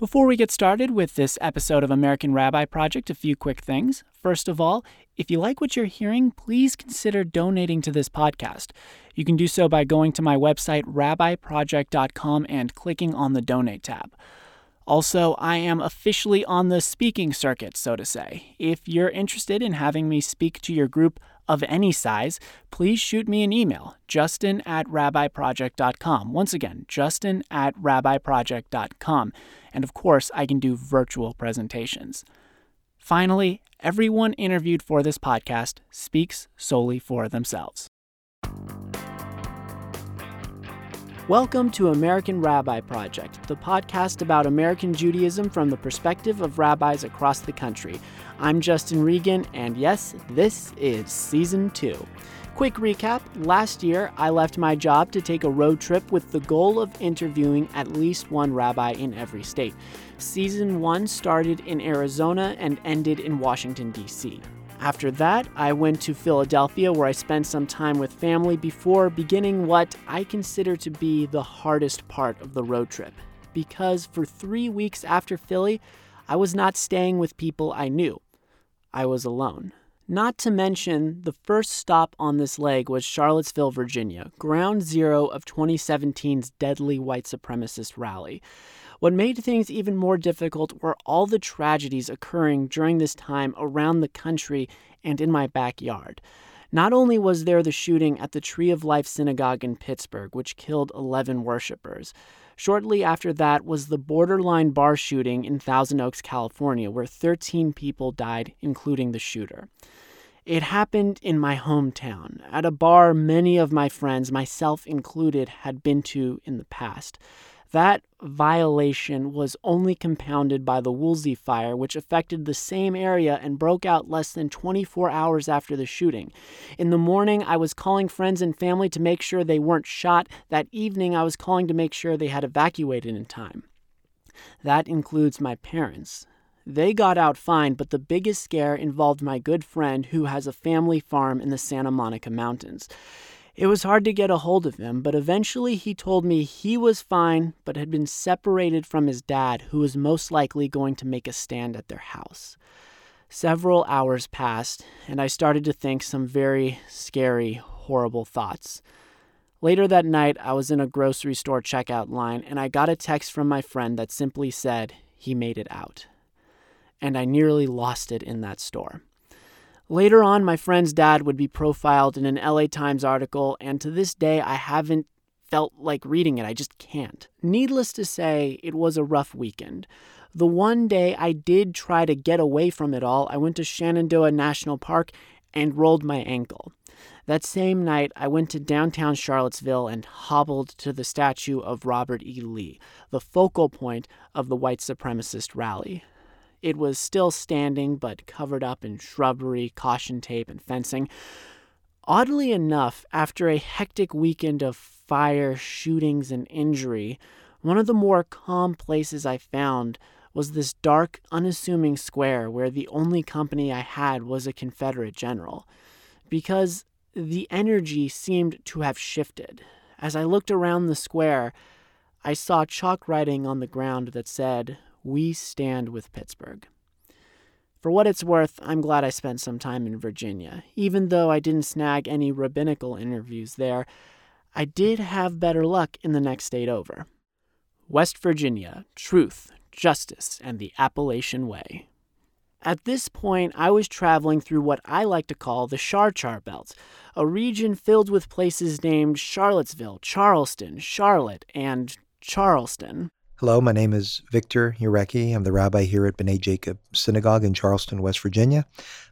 Before we get started with this episode of American Rabbi Project, a few quick things. First of all, if you like what you're hearing, please consider donating to this podcast. You can do so by going to my website, rabbiproject.com, and clicking on the donate tab. Also, I am officially on the speaking circuit, so to say. If you're interested in having me speak to your group of any size, please shoot me an email, justin at rabbiproject.com. Once again, justin at rabbiproject.com. And of course, I can do virtual presentations. Finally, everyone interviewed for this podcast speaks solely for themselves. Welcome to American Rabbi Project, the podcast about American Judaism from the perspective of rabbis across the country. I'm Justin Regan, and yes, this is season two. Quick recap last year, I left my job to take a road trip with the goal of interviewing at least one rabbi in every state. Season one started in Arizona and ended in Washington, D.C. After that, I went to Philadelphia where I spent some time with family before beginning what I consider to be the hardest part of the road trip. Because for three weeks after Philly, I was not staying with people I knew. I was alone. Not to mention, the first stop on this leg was Charlottesville, Virginia, ground zero of 2017's deadly white supremacist rally. What made things even more difficult were all the tragedies occurring during this time around the country and in my backyard. Not only was there the shooting at the Tree of Life Synagogue in Pittsburgh, which killed 11 worshippers. Shortly after that was the borderline bar shooting in Thousand Oaks, California, where 13 people died, including the shooter. It happened in my hometown, at a bar many of my friends, myself included, had been to in the past. That violation was only compounded by the Woolsey fire, which affected the same area and broke out less than 24 hours after the shooting. In the morning, I was calling friends and family to make sure they weren't shot. That evening, I was calling to make sure they had evacuated in time. That includes my parents. They got out fine, but the biggest scare involved my good friend who has a family farm in the Santa Monica Mountains. It was hard to get a hold of him, but eventually he told me he was fine but had been separated from his dad, who was most likely going to make a stand at their house. Several hours passed, and I started to think some very scary, horrible thoughts. Later that night, I was in a grocery store checkout line, and I got a text from my friend that simply said he made it out. And I nearly lost it in that store. Later on, my friend's dad would be profiled in an LA Times article, and to this day, I haven't felt like reading it. I just can't. Needless to say, it was a rough weekend. The one day I did try to get away from it all, I went to Shenandoah National Park and rolled my ankle. That same night, I went to downtown Charlottesville and hobbled to the statue of Robert E. Lee, the focal point of the white supremacist rally. It was still standing, but covered up in shrubbery, caution tape, and fencing. Oddly enough, after a hectic weekend of fire, shootings, and injury, one of the more calm places I found was this dark, unassuming square where the only company I had was a Confederate general. Because the energy seemed to have shifted. As I looked around the square, I saw chalk writing on the ground that said, we stand with Pittsburgh. For what it's worth, I'm glad I spent some time in Virginia. Even though I didn't snag any rabbinical interviews there, I did have better luck in the next state over. West Virginia, truth, justice, and the Appalachian Way. At this point, I was traveling through what I like to call the Char Char Belt, a region filled with places named Charlottesville, Charleston, Charlotte, and Charleston. Hello, my name is Victor Urecki. I'm the rabbi here at B'nai Jacob Synagogue in Charleston, West Virginia.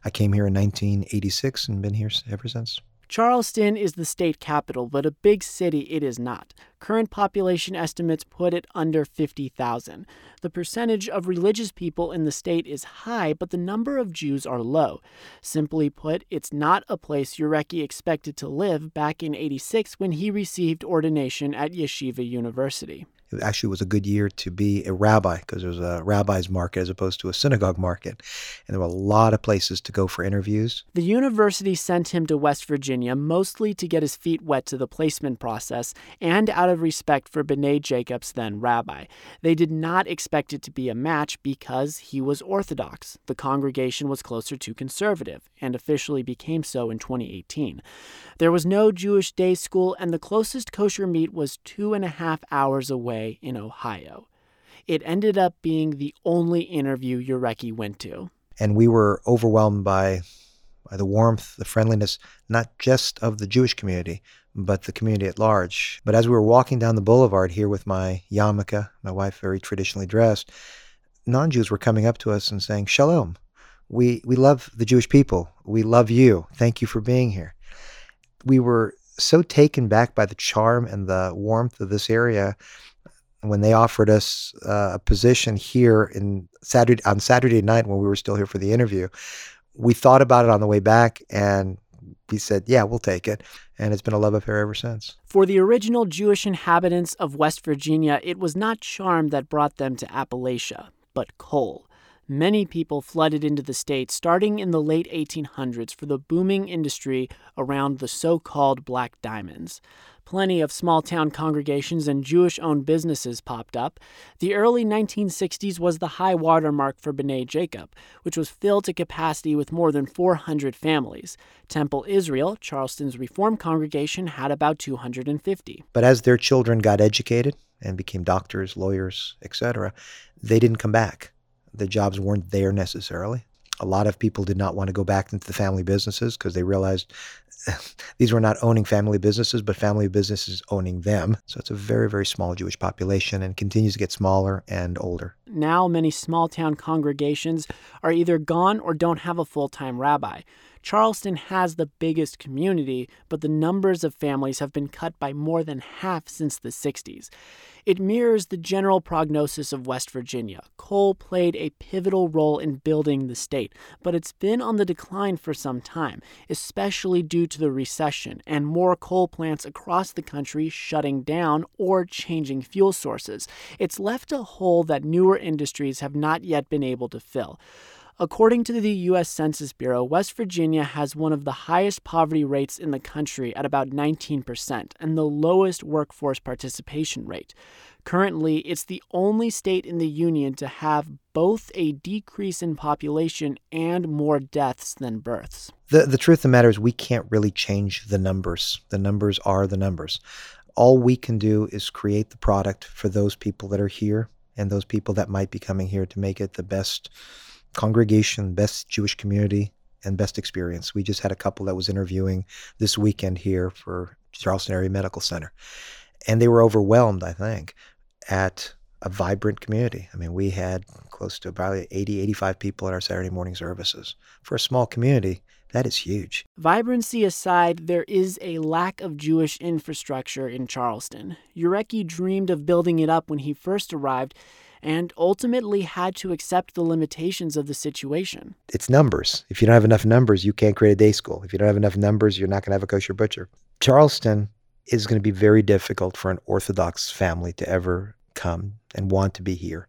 I came here in 1986 and been here ever since. Charleston is the state capital, but a big city it is not. Current population estimates put it under 50,000. The percentage of religious people in the state is high, but the number of Jews are low. Simply put, it's not a place Urecki expected to live back in 86 when he received ordination at Yeshiva University. It actually was a good year to be a rabbi because there was a rabbi's market as opposed to a synagogue market. And there were a lot of places to go for interviews. The university sent him to West Virginia mostly to get his feet wet to the placement process and out of respect for B'nai Jacobs, then rabbi. They did not expect it to be a match because he was Orthodox. The congregation was closer to conservative and officially became so in 2018. There was no Jewish day school, and the closest kosher meat was two and a half hours away in Ohio. It ended up being the only interview Urecki went to. And we were overwhelmed by, by the warmth, the friendliness, not just of the Jewish community, but the community at large. But as we were walking down the boulevard here with my yarmulke, my wife very traditionally dressed, non Jews were coming up to us and saying, Shalom. We, we love the Jewish people. We love you. Thank you for being here. We were so taken back by the charm and the warmth of this area when they offered us uh, a position here in Saturday on Saturday night when we were still here for the interview. We thought about it on the way back and we said, "Yeah, we'll take it." And it's been a love affair ever since. For the original Jewish inhabitants of West Virginia, it was not charm that brought them to Appalachia, but coal. Many people flooded into the state starting in the late 1800s for the booming industry around the so called black diamonds. Plenty of small town congregations and Jewish owned businesses popped up. The early 1960s was the high watermark for B'nai Jacob, which was filled to capacity with more than 400 families. Temple Israel, Charleston's Reform congregation, had about 250. But as their children got educated and became doctors, lawyers, etc., they didn't come back the jobs weren't there necessarily. A lot of people did not want to go back into the family businesses because they realized these were not owning family businesses, but family businesses owning them. So it's a very, very small Jewish population and continues to get smaller and older. Now, many small town congregations are either gone or don't have a full time rabbi. Charleston has the biggest community, but the numbers of families have been cut by more than half since the 60s. It mirrors the general prognosis of West Virginia. Coal played a pivotal role in building the state, but it's been on the decline for some time, especially due to the recession and more coal plants across the country shutting down or changing fuel sources. It's left a hole that newer industries have not yet been able to fill. According to the U.S. Census Bureau, West Virginia has one of the highest poverty rates in the country at about 19% and the lowest workforce participation rate. Currently, it's the only state in the union to have both a decrease in population and more deaths than births. The, the truth of the matter is, we can't really change the numbers. The numbers are the numbers. All we can do is create the product for those people that are here and those people that might be coming here to make it the best congregation, best Jewish community, and best experience. We just had a couple that was interviewing this weekend here for Charleston Area Medical Center. And they were overwhelmed, I think, at a vibrant community. I mean, we had close to about 80, 85 people at our Saturday morning services. For a small community, that is huge. Vibrancy aside, there is a lack of Jewish infrastructure in Charleston. Urecki dreamed of building it up when he first arrived and ultimately had to accept the limitations of the situation. It's numbers. If you don't have enough numbers, you can't create a day school. If you don't have enough numbers, you're not going to have a kosher butcher. Charleston is going to be very difficult for an Orthodox family to ever come and want to be here.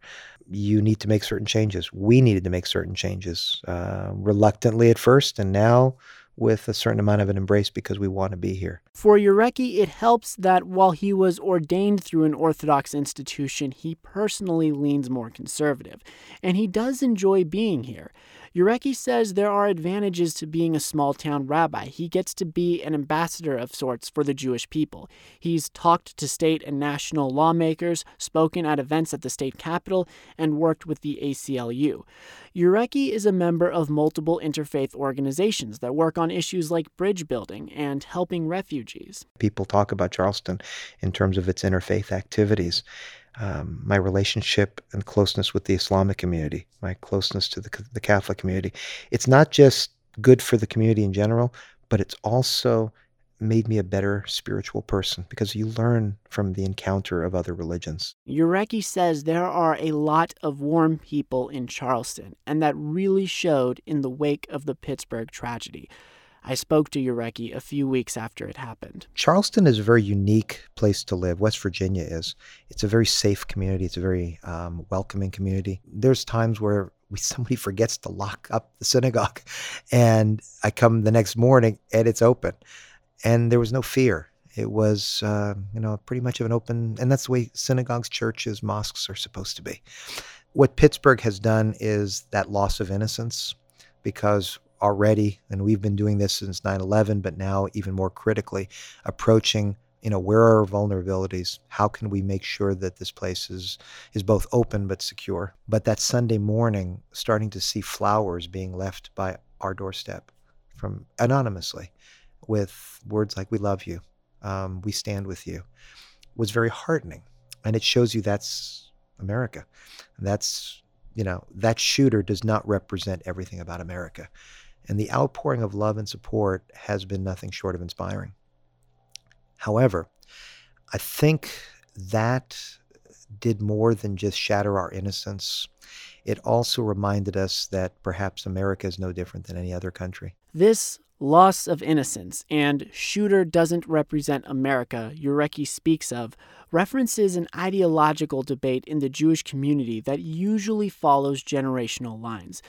You need to make certain changes. We needed to make certain changes uh, reluctantly at first, and now with a certain amount of an embrace because we want to be here. For Urecki, it helps that while he was ordained through an Orthodox institution, he personally leans more conservative, and he does enjoy being here. Urecki says there are advantages to being a small town rabbi. He gets to be an ambassador of sorts for the Jewish people. He's talked to state and national lawmakers, spoken at events at the state capitol, and worked with the ACLU. Urecki is a member of multiple interfaith organizations that work on issues like bridge building and helping refugees. People talk about Charleston in terms of its interfaith activities um, my relationship and closeness with the Islamic community, my closeness to the, the Catholic community. It's not just good for the community in general, but it's also made me a better spiritual person because you learn from the encounter of other religions. Urecki says there are a lot of warm people in Charleston, and that really showed in the wake of the Pittsburgh tragedy. I spoke to Urecki a few weeks after it happened. Charleston is a very unique place to live. West Virginia is. It's a very safe community. It's a very um, welcoming community. There's times where we, somebody forgets to lock up the synagogue, and I come the next morning and it's open, and there was no fear. It was, uh, you know, pretty much of an open, and that's the way synagogues, churches, mosques are supposed to be. What Pittsburgh has done is that loss of innocence, because already, and we've been doing this since 9/11, but now even more critically, approaching you know where are our vulnerabilities? How can we make sure that this place is is both open but secure? But that sunday morning starting to see flowers being left by our doorstep from anonymously with words like we love you. Um, we stand with you was very heartening. And it shows you that's america. That's you know that shooter does not represent everything about america and the outpouring of love and support has been nothing short of inspiring However, I think that did more than just shatter our innocence. It also reminded us that perhaps America is no different than any other country. This loss of innocence and shooter doesn't represent America Urecki speaks of references an ideological debate in the Jewish community that usually follows generational lines.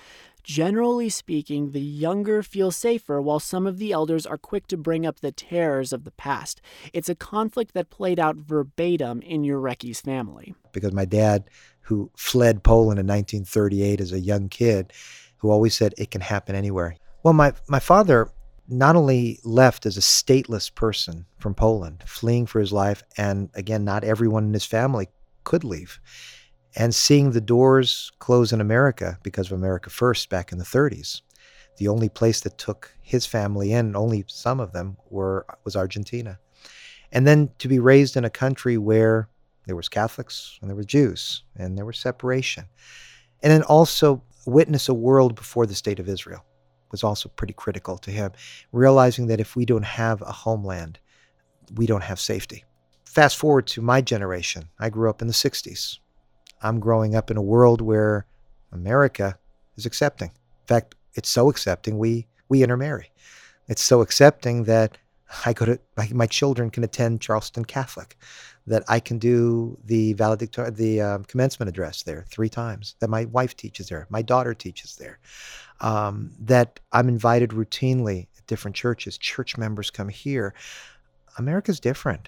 Generally speaking, the younger feel safer while some of the elders are quick to bring up the terrors of the past. It's a conflict that played out verbatim in Urecki's family. Because my dad, who fled Poland in 1938 as a young kid, who always said it can happen anywhere. Well, my, my father not only left as a stateless person from Poland, fleeing for his life, and again, not everyone in his family could leave and seeing the doors close in America because of America First back in the 30s. The only place that took his family in, only some of them were was Argentina. And then to be raised in a country where there was Catholics and there were Jews and there was separation. And then also witness a world before the state of Israel was also pretty critical to him, realizing that if we don't have a homeland, we don't have safety. Fast forward to my generation. I grew up in the 60s. I'm growing up in a world where America is accepting. In fact, it's so accepting we we intermarry. It's so accepting that I go to my, children can attend Charleston Catholic, that I can do the valedictorian, the um, commencement address there three times, that my wife teaches there, my daughter teaches there, um, that I'm invited routinely at different churches. Church members come here. America's different,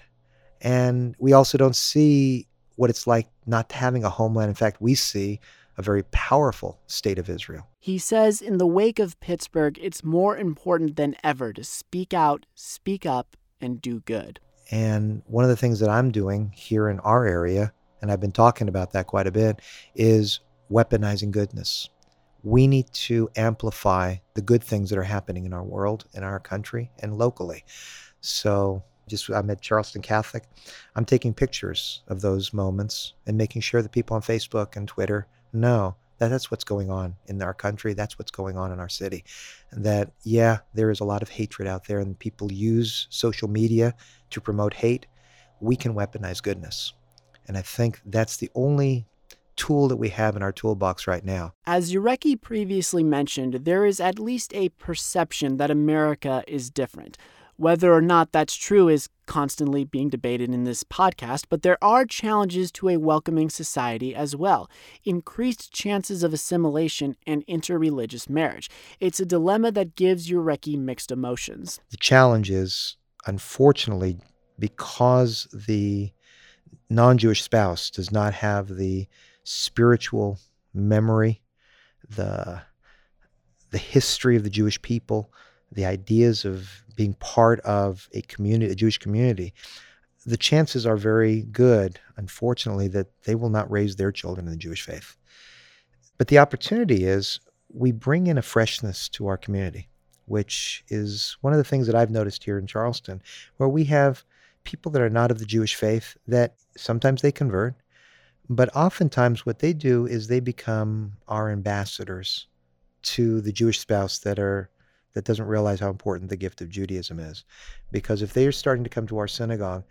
and we also don't see what it's like not having a homeland. In fact, we see a very powerful state of Israel. He says in the wake of Pittsburgh, it's more important than ever to speak out, speak up, and do good. And one of the things that I'm doing here in our area, and I've been talking about that quite a bit, is weaponizing goodness. We need to amplify the good things that are happening in our world, in our country, and locally. So just I'm at Charleston Catholic. I'm taking pictures of those moments and making sure that people on Facebook and Twitter know that that's what's going on in our country. That's what's going on in our city. That, yeah, there is a lot of hatred out there and people use social media to promote hate. We can weaponize goodness. And I think that's the only tool that we have in our toolbox right now. As Urecki previously mentioned, there is at least a perception that America is different. Whether or not that's true is constantly being debated in this podcast, but there are challenges to a welcoming society as well increased chances of assimilation and interreligious marriage. It's a dilemma that gives Urecki mixed emotions. The challenge is, unfortunately, because the non Jewish spouse does not have the spiritual memory, the, the history of the Jewish people, the ideas of being part of a community, a Jewish community, the chances are very good, unfortunately, that they will not raise their children in the Jewish faith. But the opportunity is we bring in a freshness to our community, which is one of the things that I've noticed here in Charleston, where we have people that are not of the Jewish faith that sometimes they convert, but oftentimes what they do is they become our ambassadors to the Jewish spouse that are that doesn't realize how important the gift of Judaism is. Because if they are starting to come to our synagogue,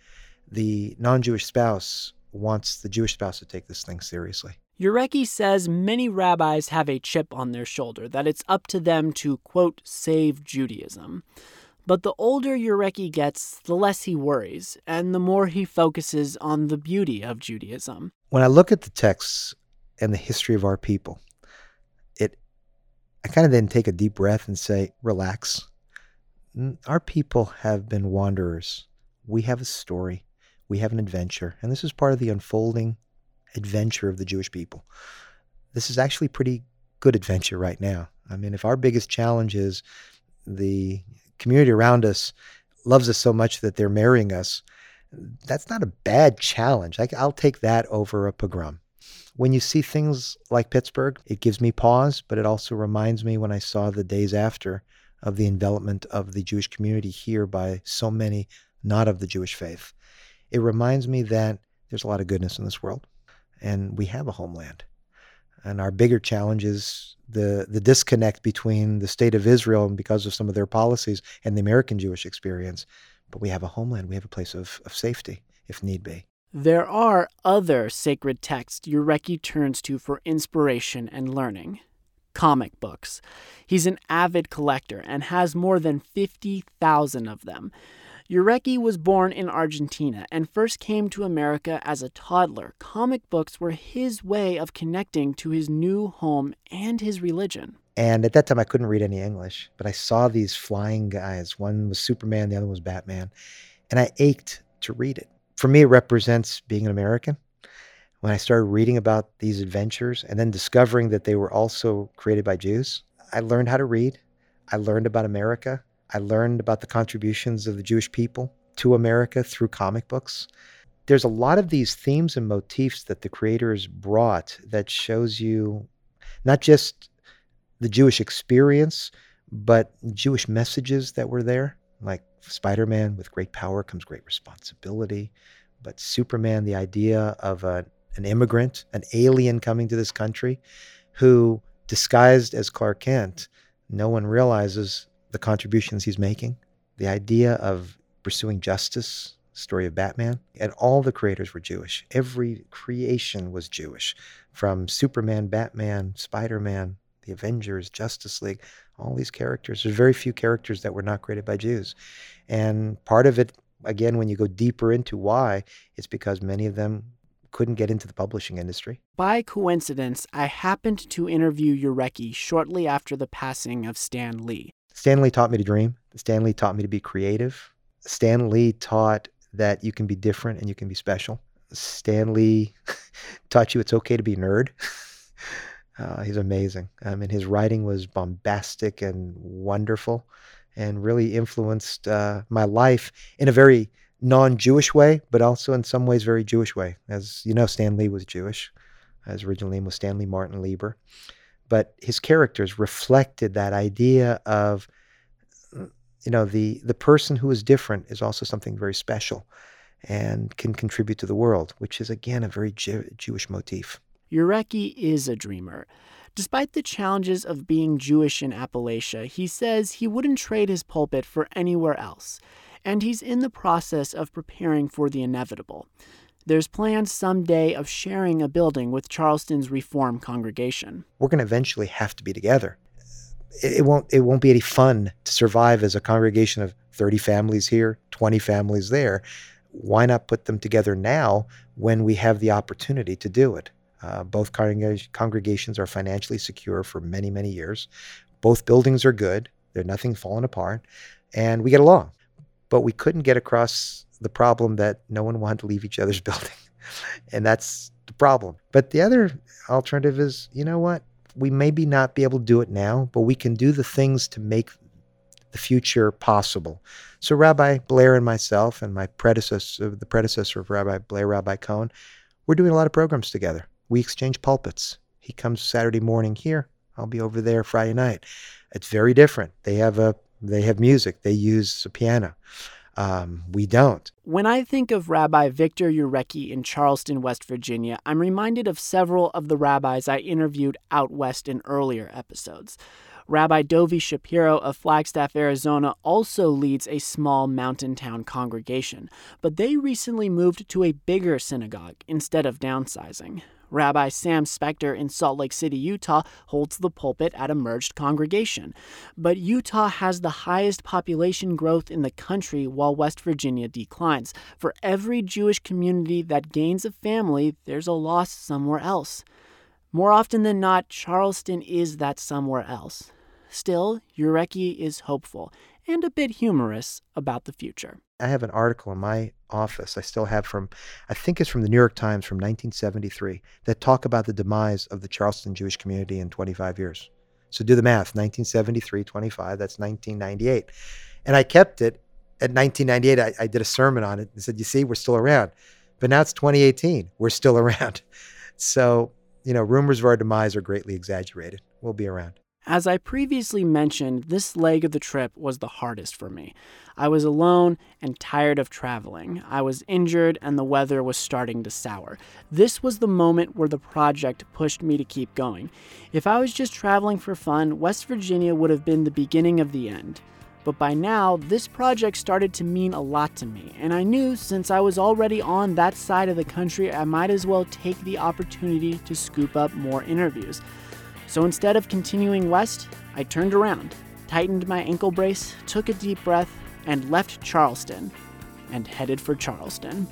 the non Jewish spouse wants the Jewish spouse to take this thing seriously. Urecki says many rabbis have a chip on their shoulder, that it's up to them to, quote, save Judaism. But the older Urecki gets, the less he worries, and the more he focuses on the beauty of Judaism. When I look at the texts and the history of our people, I kind of then take a deep breath and say, relax. Our people have been wanderers. We have a story. We have an adventure. And this is part of the unfolding adventure of the Jewish people. This is actually pretty good adventure right now. I mean, if our biggest challenge is the community around us loves us so much that they're marrying us, that's not a bad challenge. I, will take that over a pogrom. When you see things like Pittsburgh, it gives me pause, but it also reminds me when I saw the days after of the envelopment of the Jewish community here by so many not of the Jewish faith. It reminds me that there's a lot of goodness in this world and we have a homeland. And our bigger challenge is the, the disconnect between the state of Israel and because of some of their policies and the American Jewish experience. But we have a homeland, we have a place of, of safety if need be. There are other sacred texts Urecki turns to for inspiration and learning. Comic books. He's an avid collector and has more than 50,000 of them. Urecki was born in Argentina and first came to America as a toddler. Comic books were his way of connecting to his new home and his religion. And at that time, I couldn't read any English, but I saw these flying guys. One was Superman, the other was Batman. And I ached to read it. For me, it represents being an American. When I started reading about these adventures and then discovering that they were also created by Jews, I learned how to read. I learned about America. I learned about the contributions of the Jewish people to America through comic books. There's a lot of these themes and motifs that the creators brought that shows you not just the Jewish experience, but Jewish messages that were there, like Spider Man, with great power comes great responsibility. But Superman, the idea of a, an immigrant, an alien coming to this country who, disguised as Clark Kent, no one realizes the contributions he's making, the idea of pursuing justice, story of Batman, and all the creators were Jewish. Every creation was Jewish, from Superman, Batman, Spider Man, the Avengers, Justice League, all these characters. There's very few characters that were not created by Jews. And part of it, again, when you go deeper into why, it's because many of them couldn't get into the publishing industry. By coincidence, I happened to interview Urecki shortly after the passing of Stan Lee. Stan Lee taught me to dream. Stan Lee taught me to be creative. Stan Lee taught that you can be different and you can be special. Stan Lee taught you it's okay to be nerd. Uh, he's amazing. I mean, his writing was bombastic and wonderful and really influenced uh, my life in a very non Jewish way, but also in some ways very Jewish way. As you know, Stan Lee was Jewish. His original name was Stanley Martin Lieber but his characters reflected that idea of you know the the person who is different is also something very special and can contribute to the world which is again a very Jew- jewish motif Urecki is a dreamer Despite the challenges of being Jewish in Appalachia, he says he wouldn't trade his pulpit for anywhere else, and he's in the process of preparing for the inevitable. There's plans someday of sharing a building with Charleston's Reform congregation. We're going to eventually have to be together. It, it, won't it won't be any fun to survive as a congregation of 30 families here, 20 families there. Why not put them together now when we have the opportunity to do it? Uh, both congreg- congregations are financially secure for many, many years. Both buildings are good. They're nothing falling apart. And we get along. But we couldn't get across the problem that no one wanted to leave each other's building. and that's the problem. But the other alternative is, you know what? We maybe not be able to do it now, but we can do the things to make the future possible. So Rabbi Blair and myself and my predecessor, the predecessor of Rabbi Blair, Rabbi Cohen, we're doing a lot of programs together. We exchange pulpits. He comes Saturday morning here. I'll be over there Friday night. It's very different. They have a they have music. They use a piano. Um, we don't. When I think of Rabbi Victor Urecki in Charleston, West Virginia, I'm reminded of several of the rabbis I interviewed out west in earlier episodes. Rabbi Dovi Shapiro of Flagstaff, Arizona, also leads a small mountain town congregation, but they recently moved to a bigger synagogue instead of downsizing. Rabbi Sam Spector in Salt Lake City, Utah, holds the pulpit at a merged congregation. But Utah has the highest population growth in the country while West Virginia declines. For every Jewish community that gains a family, there's a loss somewhere else. More often than not, Charleston is that somewhere else. Still, Urecki is hopeful and a bit humorous about the future. I have an article in my office I still have from, I think it's from the New York Times from 1973, that talk about the demise of the Charleston Jewish community in 25 years. So do the math 1973, 25, that's 1998. And I kept it at 1998. I, I did a sermon on it and said, You see, we're still around. But now it's 2018, we're still around. So, you know, rumors of our demise are greatly exaggerated. We'll be around. As I previously mentioned, this leg of the trip was the hardest for me. I was alone and tired of traveling. I was injured and the weather was starting to sour. This was the moment where the project pushed me to keep going. If I was just traveling for fun, West Virginia would have been the beginning of the end. But by now, this project started to mean a lot to me, and I knew since I was already on that side of the country, I might as well take the opportunity to scoop up more interviews. So instead of continuing west, I turned around, tightened my ankle brace, took a deep breath, and left Charleston and headed for Charleston.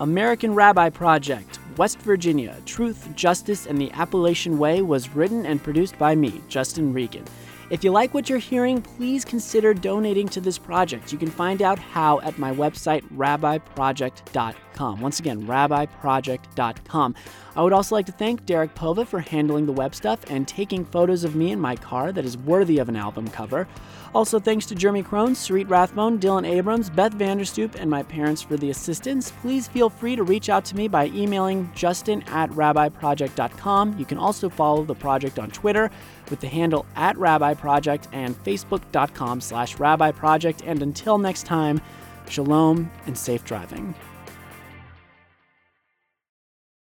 American Rabbi Project, West Virginia Truth, Justice, and the Appalachian Way was written and produced by me, Justin Regan. If you like what you're hearing, please consider donating to this project. You can find out how at my website, rabbiproject.com. Once again, rabbiproject.com. I would also like to thank Derek Pova for handling the web stuff and taking photos of me in my car that is worthy of an album cover. Also, thanks to Jeremy Crone, Sarit Rathbone, Dylan Abrams, Beth Vanderstoop, and my parents for the assistance. Please feel free to reach out to me by emailing justin at rabbiproject.com. You can also follow the project on Twitter with the handle at Rabbi Project and facebook.com slash rabbiproject. And until next time, shalom and safe driving.